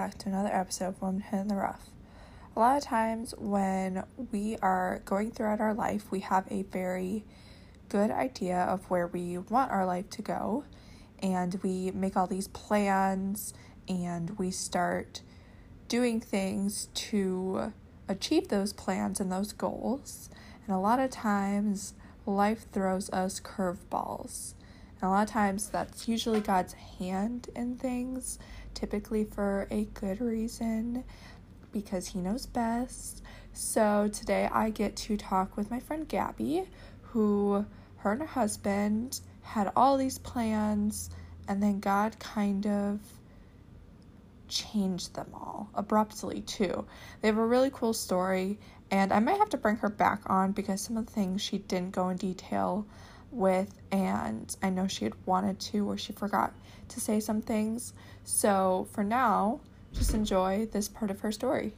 back to another episode of Womanhood in the Rough. A lot of times when we are going throughout our life, we have a very good idea of where we want our life to go, and we make all these plans and we start doing things to achieve those plans and those goals. And a lot of times, life throws us curveballs. And a lot of times, that's usually God's hand in things, typically for a good reason, because He knows best. So, today I get to talk with my friend Gabby, who her and her husband had all these plans, and then God kind of changed them all abruptly, too. They have a really cool story, and I might have to bring her back on because some of the things she didn't go in detail with, and I know she had wanted to, or she forgot to say some things. So for now, just enjoy this part of her story.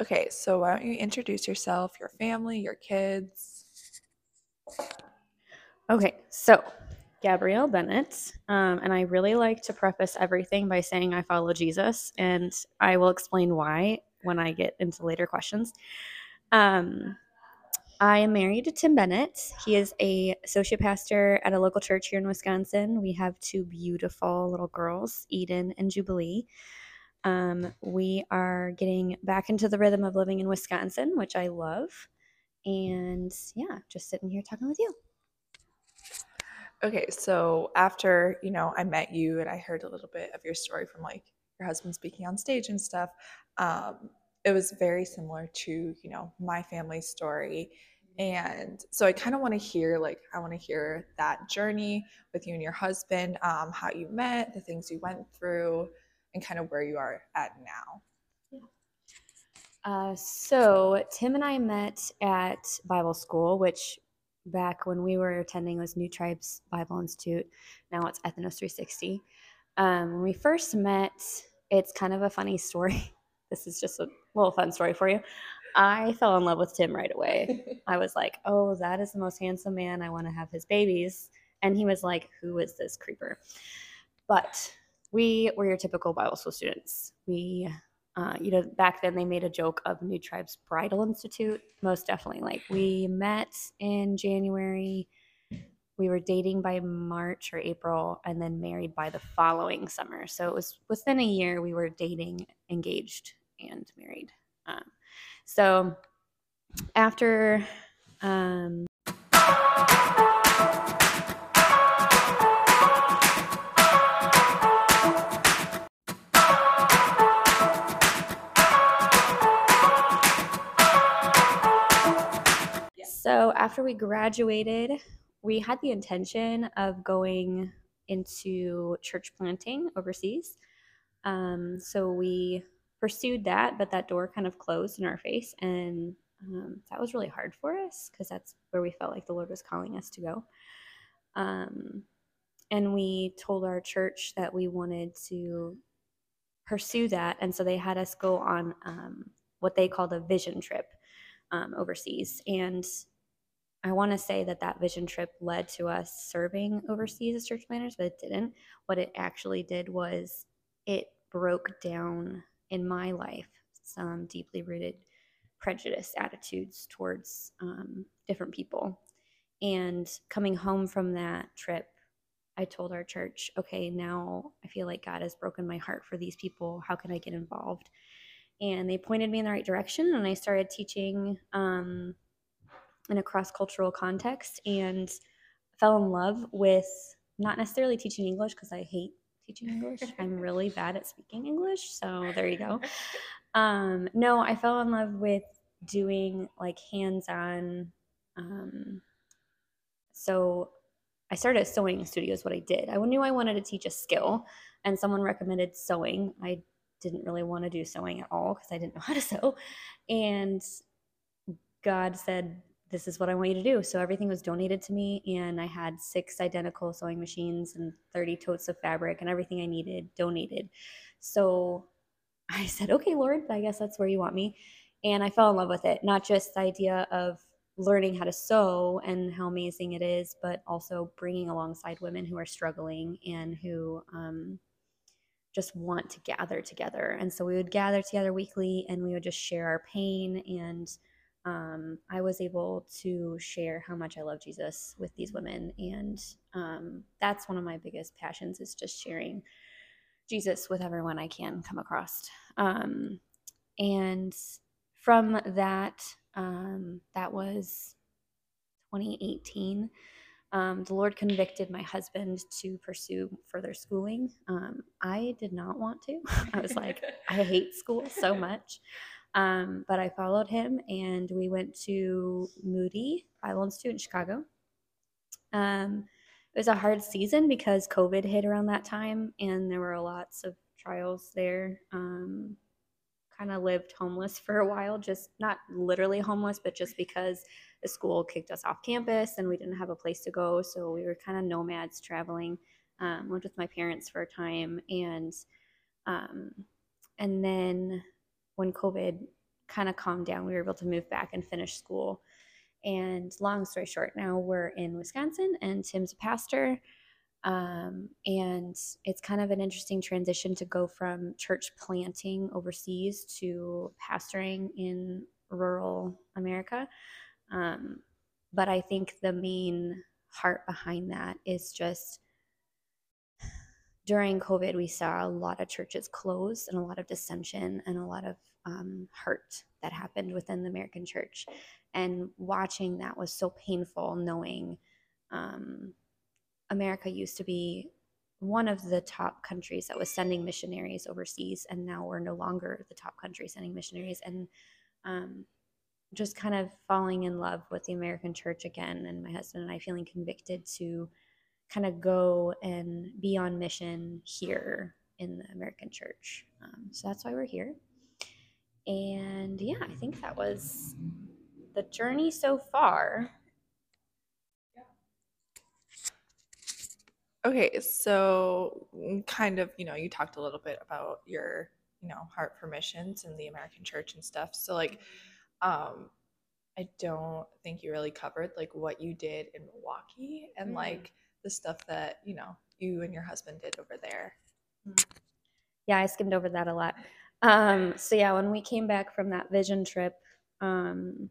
Okay, so why don't you introduce yourself, your family, your kids? Okay, so Gabrielle Bennett, um, and I really like to preface everything by saying I follow Jesus, and I will explain why when I get into later questions. Um, I am married to Tim Bennett. He is a associate pastor at a local church here in Wisconsin. We have two beautiful little girls, Eden and Jubilee. Um, we are getting back into the rhythm of living in Wisconsin, which I love. And yeah, just sitting here talking with you. Okay, so after, you know, I met you and I heard a little bit of your story from like your husband speaking on stage and stuff, um, it was very similar to, you know, my family story. And so I kind of want to hear, like, I want to hear that journey with you and your husband, um, how you met, the things you went through, and kind of where you are at now. Uh, so Tim and I met at Bible school, which back when we were attending was New Tribes Bible Institute. Now it's Ethnos 360. Um, when we first met, it's kind of a funny story. This is just a little fun story for you. I fell in love with Tim right away. I was like, oh, that is the most handsome man. I want to have his babies. And he was like, who is this creeper? But we were your typical Bible school students. We uh, you know, back then they made a joke of New Tribes Bridal Institute. Most definitely. Like we met in January, we were dating by March or April, and then married by the following summer. So it was within a year we were dating, engaged, and married. Um, so after um, So after we graduated, we had the intention of going into church planting overseas. Um, so we pursued that, but that door kind of closed in our face. And um, that was really hard for us because that's where we felt like the Lord was calling us to go. Um, and we told our church that we wanted to pursue that. And so they had us go on um, what they called a vision trip um, overseas. And I want to say that that vision trip led to us serving overseas as church planners, but it didn't. What it actually did was it broke down in my life some deeply rooted prejudice attitudes towards um, different people. And coming home from that trip, I told our church, okay, now I feel like God has broken my heart for these people. How can I get involved? And they pointed me in the right direction, and I started teaching. Um, in a cross cultural context and fell in love with not necessarily teaching English because I hate teaching English. I'm really bad at speaking English. So there you go. Um, no, I fell in love with doing like hands on. Um, so I started a sewing studio, is what I did. I knew I wanted to teach a skill, and someone recommended sewing. I didn't really want to do sewing at all because I didn't know how to sew. And God said, this is what I want you to do. So everything was donated to me, and I had six identical sewing machines and 30 totes of fabric and everything I needed donated. So I said, okay, Lord, I guess that's where you want me. And I fell in love with it, not just the idea of learning how to sew and how amazing it is, but also bringing alongside women who are struggling and who um, just want to gather together. And so we would gather together weekly and we would just share our pain. And um, I was able to share how much I love Jesus with these women. And um, that's one of my biggest passions is just sharing Jesus with everyone I can come across. Um, and from that, um, that was 2018 um, the Lord convicted my husband to pursue further schooling. Um, I did not want to. I was like, I hate school so much. Um, but I followed him and we went to Moody Bible Institute in Chicago. Um, it was a hard season because COVID hit around that time and there were lots of trials there. Um, kind of lived homeless for a while, just not literally homeless, but just because the school kicked us off campus and we didn't have a place to go. So we were kind of nomads traveling. Um, lived with my parents for a time, and um, and then when COVID kind of calmed down, we were able to move back and finish school. And long story short, now we're in Wisconsin, and Tim's a pastor. Um, and it's kind of an interesting transition to go from church planting overseas to pastoring in rural America. Um, but I think the main heart behind that is just during COVID, we saw a lot of churches close and a lot of dissension and a lot of um, hurt that happened within the American church. And watching that was so painful, knowing um, America used to be one of the top countries that was sending missionaries overseas, and now we're no longer the top country sending missionaries. And um, just kind of falling in love with the American church again, and my husband and I feeling convicted to kind of go and be on mission here in the American church. Um, so that's why we're here. And yeah, I think that was the journey so far. Okay, so mm, kind of, you know, you talked a little bit about your, you know, heart for missions and the American church and stuff. So like um I don't think you really covered like what you did in Milwaukee and mm. like the stuff that, you know, you and your husband did over there. Yeah, I skimmed over that a lot. Um so yeah, when we came back from that vision trip, um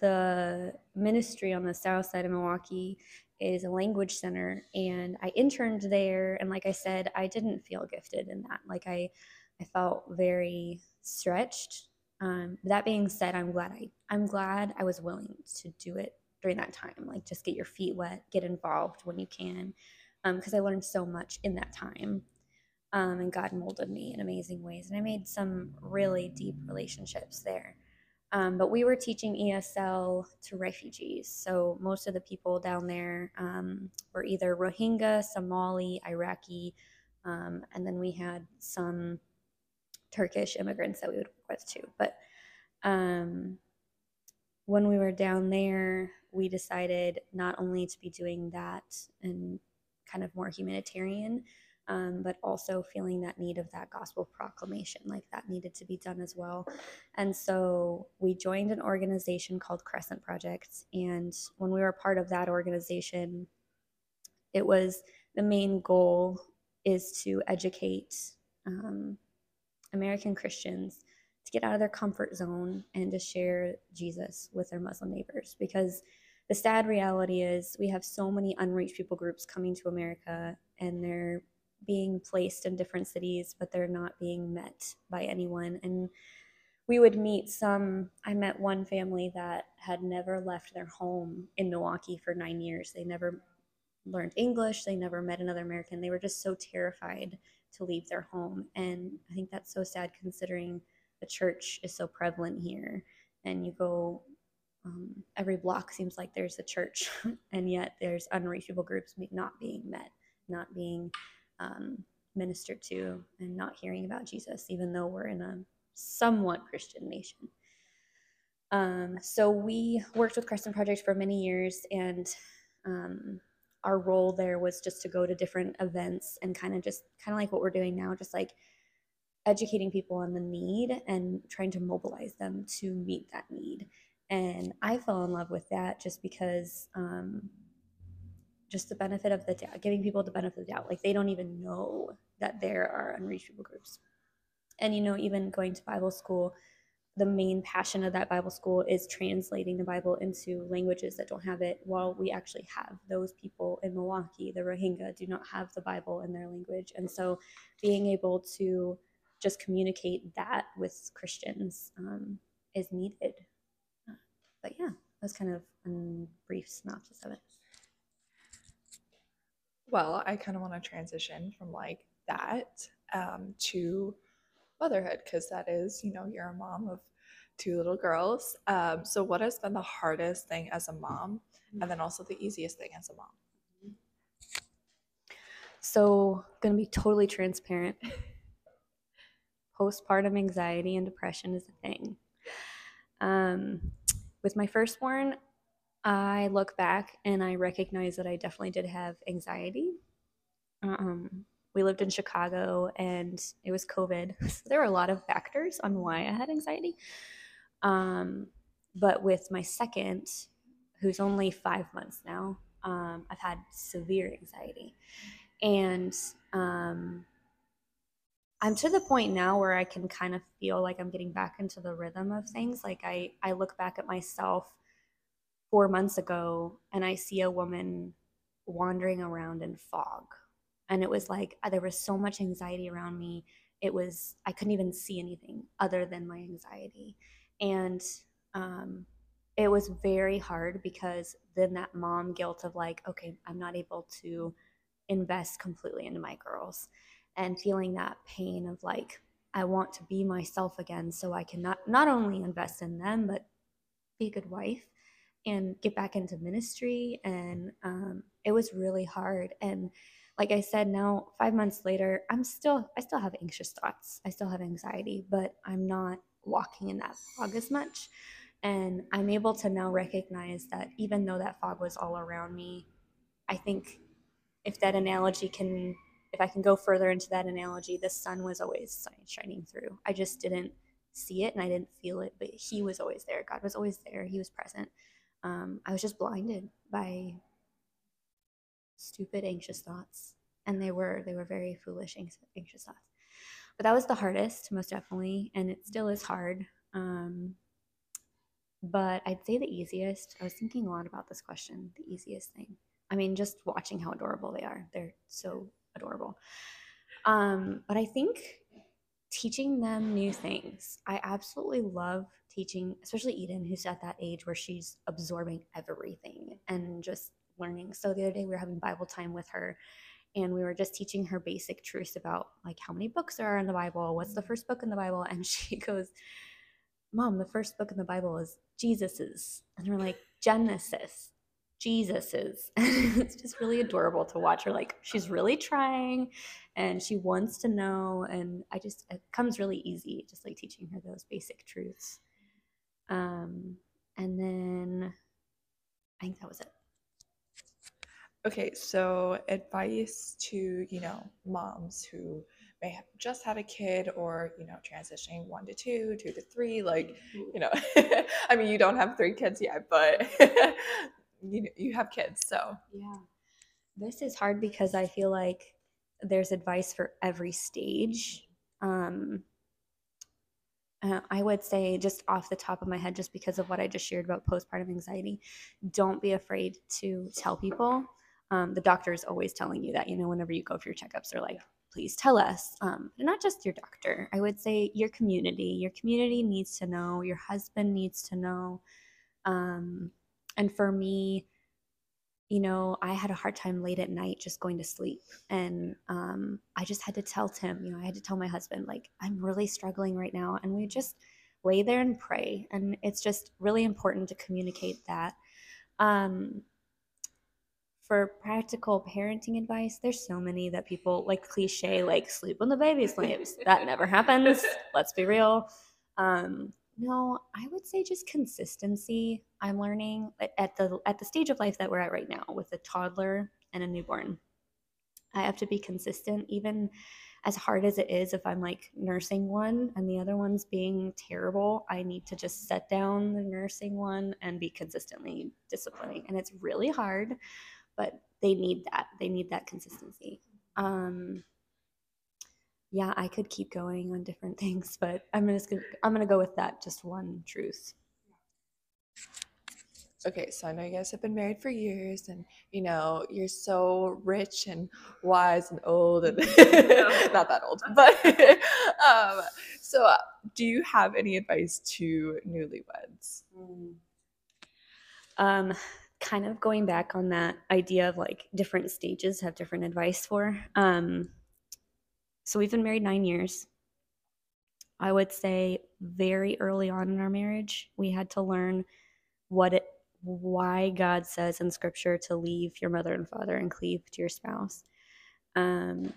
the ministry on the south side of Milwaukee is a language center and I interned there and like I said I didn't feel gifted in that like I I felt very stretched um, that being said I'm glad I I'm glad I was willing to do it during that time like just get your feet wet get involved when you can because um, I learned so much in that time um, and God molded me in amazing ways and I made some really deep relationships there um, but we were teaching ESL to refugees. So most of the people down there um, were either Rohingya, Somali, Iraqi, um, and then we had some Turkish immigrants that we would work with too. But um, when we were down there, we decided not only to be doing that and kind of more humanitarian, um, but also feeling that need of that gospel proclamation, like that needed to be done as well. And so we joined an organization called Crescent Project. And when we were part of that organization, it was the main goal is to educate um, American Christians to get out of their comfort zone and to share Jesus with their Muslim neighbors because the sad reality is we have so many unreached people groups coming to America and they're being placed in different cities, but they're not being met by anyone. And we would meet some. I met one family that had never left their home in Milwaukee for nine years. They never learned English, they never met another American. They were just so terrified to leave their home. And I think that's so sad considering the church is so prevalent here. And you go, um, every block seems like there's a church, and yet there's unreachable groups not being met, not being um, ministered to and not hearing about Jesus, even though we're in a somewhat Christian nation. Um, so we worked with Crescent Project for many years, and um, our role there was just to go to different events and kind of just kind of like what we're doing now, just like educating people on the need and trying to mobilize them to meet that need. And I fell in love with that just because um, just the benefit of the doubt, giving people the benefit of the doubt. Like they don't even know that there are unreached people groups. And, you know, even going to Bible school, the main passion of that Bible school is translating the Bible into languages that don't have it, while we actually have those people in Milwaukee, the Rohingya, do not have the Bible in their language. And so being able to just communicate that with Christians um, is needed. But yeah, that's kind of a brief synopsis of it. Well, I kind of want to transition from like that um, to motherhood because that is, you know, you're a mom of two little girls. Um, so, what has been the hardest thing as a mom, and then also the easiest thing as a mom? So, gonna be totally transparent. Postpartum anxiety and depression is a thing. Um, with my firstborn, I look back and I recognize that I definitely did have anxiety. Um, we lived in Chicago and it was COVID. So there were a lot of factors on why I had anxiety. Um, but with my second, who's only five months now, um, I've had severe anxiety. And um, I'm to the point now where I can kind of feel like I'm getting back into the rhythm of things. Like I, I look back at myself four months ago and I see a woman wandering around in fog. And it was like there was so much anxiety around me. It was, I couldn't even see anything other than my anxiety. And um, it was very hard because then that mom guilt of like, okay, I'm not able to invest completely into my girls and feeling that pain of like, I want to be myself again so I can not, not only invest in them, but be a good wife and get back into ministry. And um, it was really hard. And like I said, now five months later, I'm still, I still have anxious thoughts. I still have anxiety, but I'm not walking in that fog as much. And I'm able to now recognize that even though that fog was all around me, I think if that analogy can, if I can go further into that analogy, the sun was always shining through. I just didn't see it and I didn't feel it, but He was always there. God was always there. He was present. Um, I was just blinded by stupid, anxious thoughts, and they were they were very foolish, anxious thoughts but that was the hardest, most definitely, and it still is hard. Um, but I'd say the easiest. I was thinking a lot about this question. The easiest thing. I mean, just watching how adorable they are. They're so adorable. Um, but I think teaching them new things. I absolutely love teaching, especially Eden, who's at that age where she's absorbing everything and just learning. So the other day we were having Bible time with her and we were just teaching her basic truths about like how many books there are in the Bible, what's the first book in the Bible, and she goes, "Mom, the first book in the Bible is Jesus's," and we're like, "Genesis." Jesus's. it's just really adorable to watch her. Like she's really trying and she wants to know. And I just, it comes really easy, just like teaching her those basic truths. Um, and then I think that was it. Okay, so advice to, you know, moms who may have just had a kid or, you know, transitioning one to two, two to three, like, you know, I mean, you don't have three kids yet, but you you have kids, so. Yeah. This is hard because I feel like there's advice for every stage. Um, uh, I would say, just off the top of my head, just because of what I just shared about postpartum anxiety, don't be afraid to tell people um, the doctor is always telling you that, you know, whenever you go for your checkups, they're like, please tell us. Um, not just your doctor, I would say your community. Your community needs to know, your husband needs to know. Um, and for me, you know, I had a hard time late at night just going to sleep. And um, I just had to tell Tim, you know, I had to tell my husband, like, I'm really struggling right now. And we just lay there and pray. And it's just really important to communicate that. Um, for practical parenting advice, there's so many that people like cliche, like sleep when the baby sleeps. that never happens. Let's be real. Um, no, I would say just consistency. I'm learning at the at the stage of life that we're at right now with a toddler and a newborn. I have to be consistent, even as hard as it is. If I'm like nursing one and the other one's being terrible, I need to just set down the nursing one and be consistently disciplining. And it's really hard but they need that. They need that consistency. Um, yeah, I could keep going on different things, but I'm just gonna I'm gonna go with that just one truth. Okay, so I know you guys have been married for years, and you know you're so rich and wise and old, and not that old, but um, so uh, do you have any advice to newlyweds? Um, kind of going back on that idea of like different stages have different advice for. Um, so we've been married nine years. I would say very early on in our marriage, we had to learn what it, why God says in Scripture to leave your mother and father and cleave to your spouse. Um,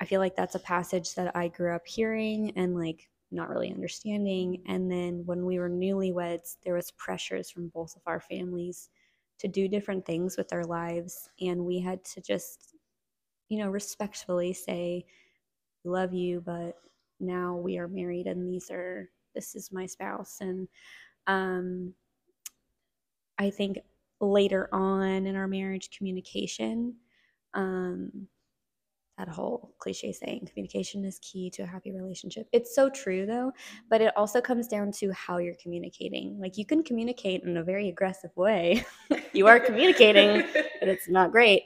I feel like that's a passage that I grew up hearing and like not really understanding. And then when we were newlyweds, there was pressures from both of our families to do different things with our lives, and we had to just, you know, respectfully say, love you, but now we are married and these are this is my spouse. And um, I think later on in our marriage, communication, um, that whole cliche saying, communication is key to a happy relationship. It's so true though, but it also comes down to how you're communicating. Like you can communicate in a very aggressive way. you are communicating, but it's not great.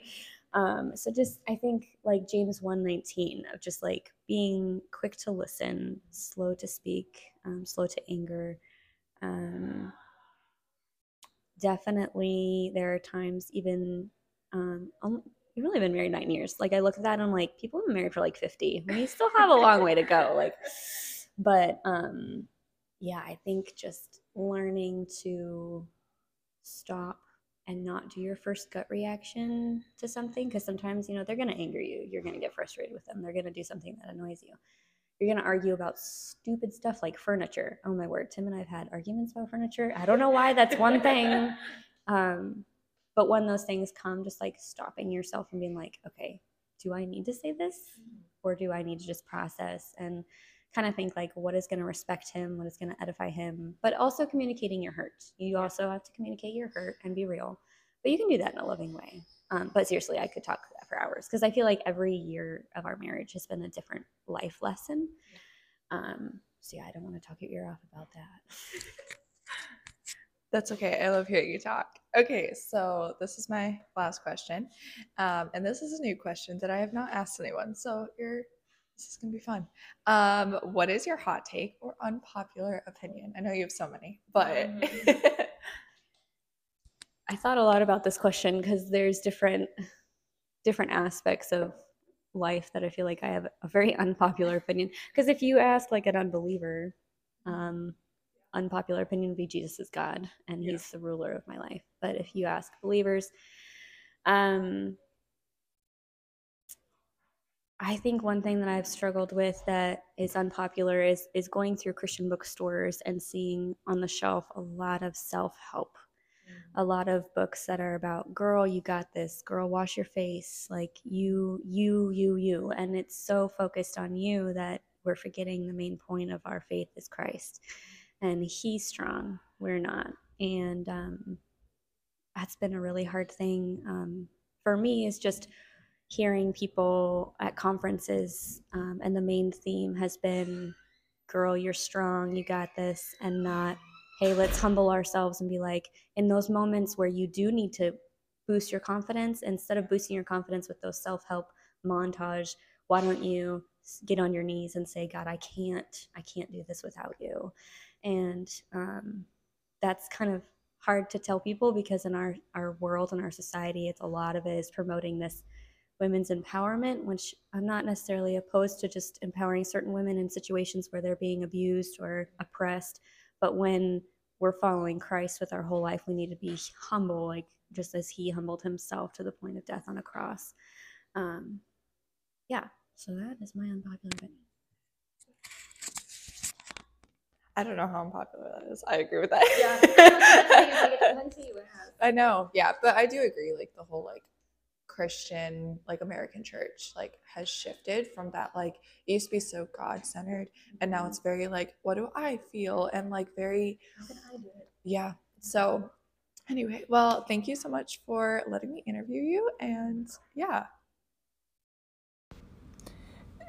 Um, so just I think like James 119 of just like being quick to listen, slow to speak, um, slow to anger. Um, definitely there are times even um, um, you've only been married nine years. Like I look at that and I'm like, people have been married for like 50. We still have a long way to go. Like, but um, yeah, I think just learning to stop and not do your first gut reaction to something because sometimes you know they're going to anger you. You're going to get frustrated with them. They're going to do something that annoys you. You're going to argue about stupid stuff like furniture. Oh my word tim and i've had arguments about furniture. I don't know why that's one thing. Um, but when those things come just like stopping yourself and being like okay do i need to say this or do i need to just process? And kind of think like what is going to respect him, what is going to edify him, but also communicating your hurt. You also have to communicate your hurt and be real, but you can do that in a loving way. Um, but seriously, I could talk for hours because I feel like every year of our marriage has been a different life lesson. Um, so yeah, I don't want to talk your ear off about that. That's okay. I love hearing you talk. Okay, so this is my last question. Um, and this is a new question that I have not asked anyone. So you're this is gonna be fun. Um, what is your hot take or unpopular opinion? I know you have so many, but mm-hmm. I thought a lot about this question because there's different different aspects of life that I feel like I have a very unpopular opinion. Because if you ask like an unbeliever, um, unpopular opinion would be Jesus is God and He's the ruler of my life. But if you ask believers, um, I think one thing that I've struggled with that is unpopular is is going through Christian bookstores and seeing on the shelf a lot of self-help. Mm-hmm. A lot of books that are about girl, you got this, girl, wash your face, like you, you, you, you. And it's so focused on you that we're forgetting the main point of our faith is Christ. And he's strong, we're not. And um, that's been a really hard thing um, for me, is just hearing people at conferences, um, and the main theme has been, girl, you're strong, you got this, and not, hey, let's humble ourselves and be like, in those moments where you do need to boost your confidence, instead of boosting your confidence with those self help montage, why don't you get on your knees and say, God, I can't, I can't do this without you. And um, that's kind of hard to tell people because in our, our world and our society, it's a lot of it is promoting this women's empowerment, which I'm not necessarily opposed to just empowering certain women in situations where they're being abused or oppressed. But when we're following Christ with our whole life, we need to be humble, like just as he humbled himself to the point of death on a cross. Um, yeah, so that is my unpopular opinion. I don't know how unpopular that is. I agree with that. Yeah. I know. Yeah, but I do agree. Like the whole like Christian, like American church, like has shifted from that, like, it used to be so God centered, and now it's mm-hmm. very like, what do I feel? And like, very, how can I do it? Yeah. So, anyway, well, thank you so much for letting me interview you. And yeah.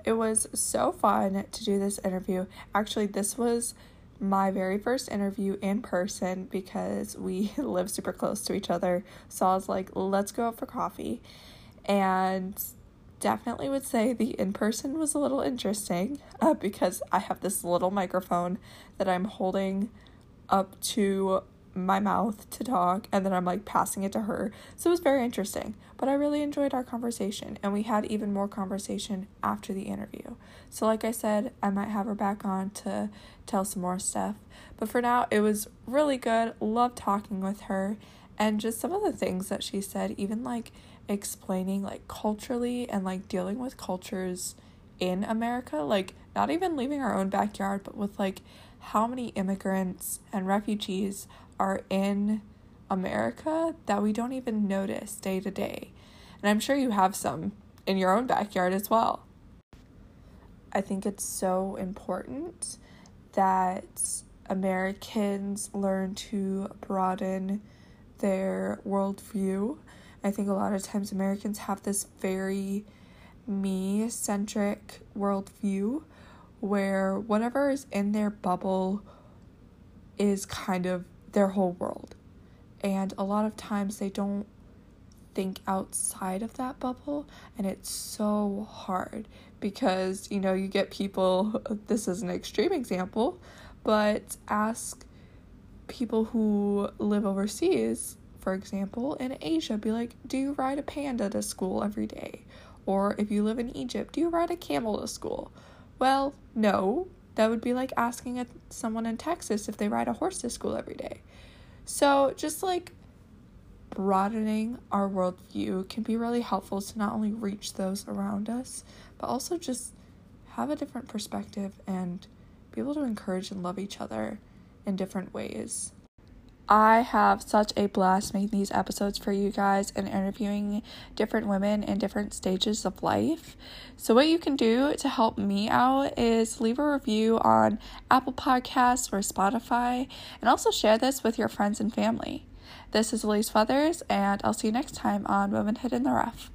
It was so fun to do this interview. Actually, this was my very first interview in person because we live super close to each other. So I was like, let's go out for coffee. And definitely would say the in person was a little interesting uh, because I have this little microphone that I'm holding up to my mouth to talk and then I'm like passing it to her. So it was very interesting. But I really enjoyed our conversation and we had even more conversation after the interview. So like I said, I might have her back on to tell some more stuff. But for now, it was really good. Love talking with her and just some of the things that she said, even like explaining like culturally and like dealing with cultures in America, like not even leaving our own backyard, but with like how many immigrants and refugees are in America that we don't even notice day to day. And I'm sure you have some in your own backyard as well. I think it's so important that Americans learn to broaden their worldview. I think a lot of times Americans have this very me centric worldview where whatever is in their bubble is kind of their whole world. And a lot of times they don't think outside of that bubble, and it's so hard because you know, you get people, this is an extreme example, but ask people who live overseas, for example, in Asia, be like, Do you ride a panda to school every day? Or if you live in Egypt, do you ride a camel to school? Well, no. That would be like asking a, someone in Texas if they ride a horse to school every day. So, just like broadening our worldview can be really helpful to not only reach those around us, but also just have a different perspective and be able to encourage and love each other in different ways. I have such a blast making these episodes for you guys and interviewing different women in different stages of life. So, what you can do to help me out is leave a review on Apple Podcasts or Spotify, and also share this with your friends and family. This is Elise Feathers, and I'll see you next time on Womanhood in the Rough.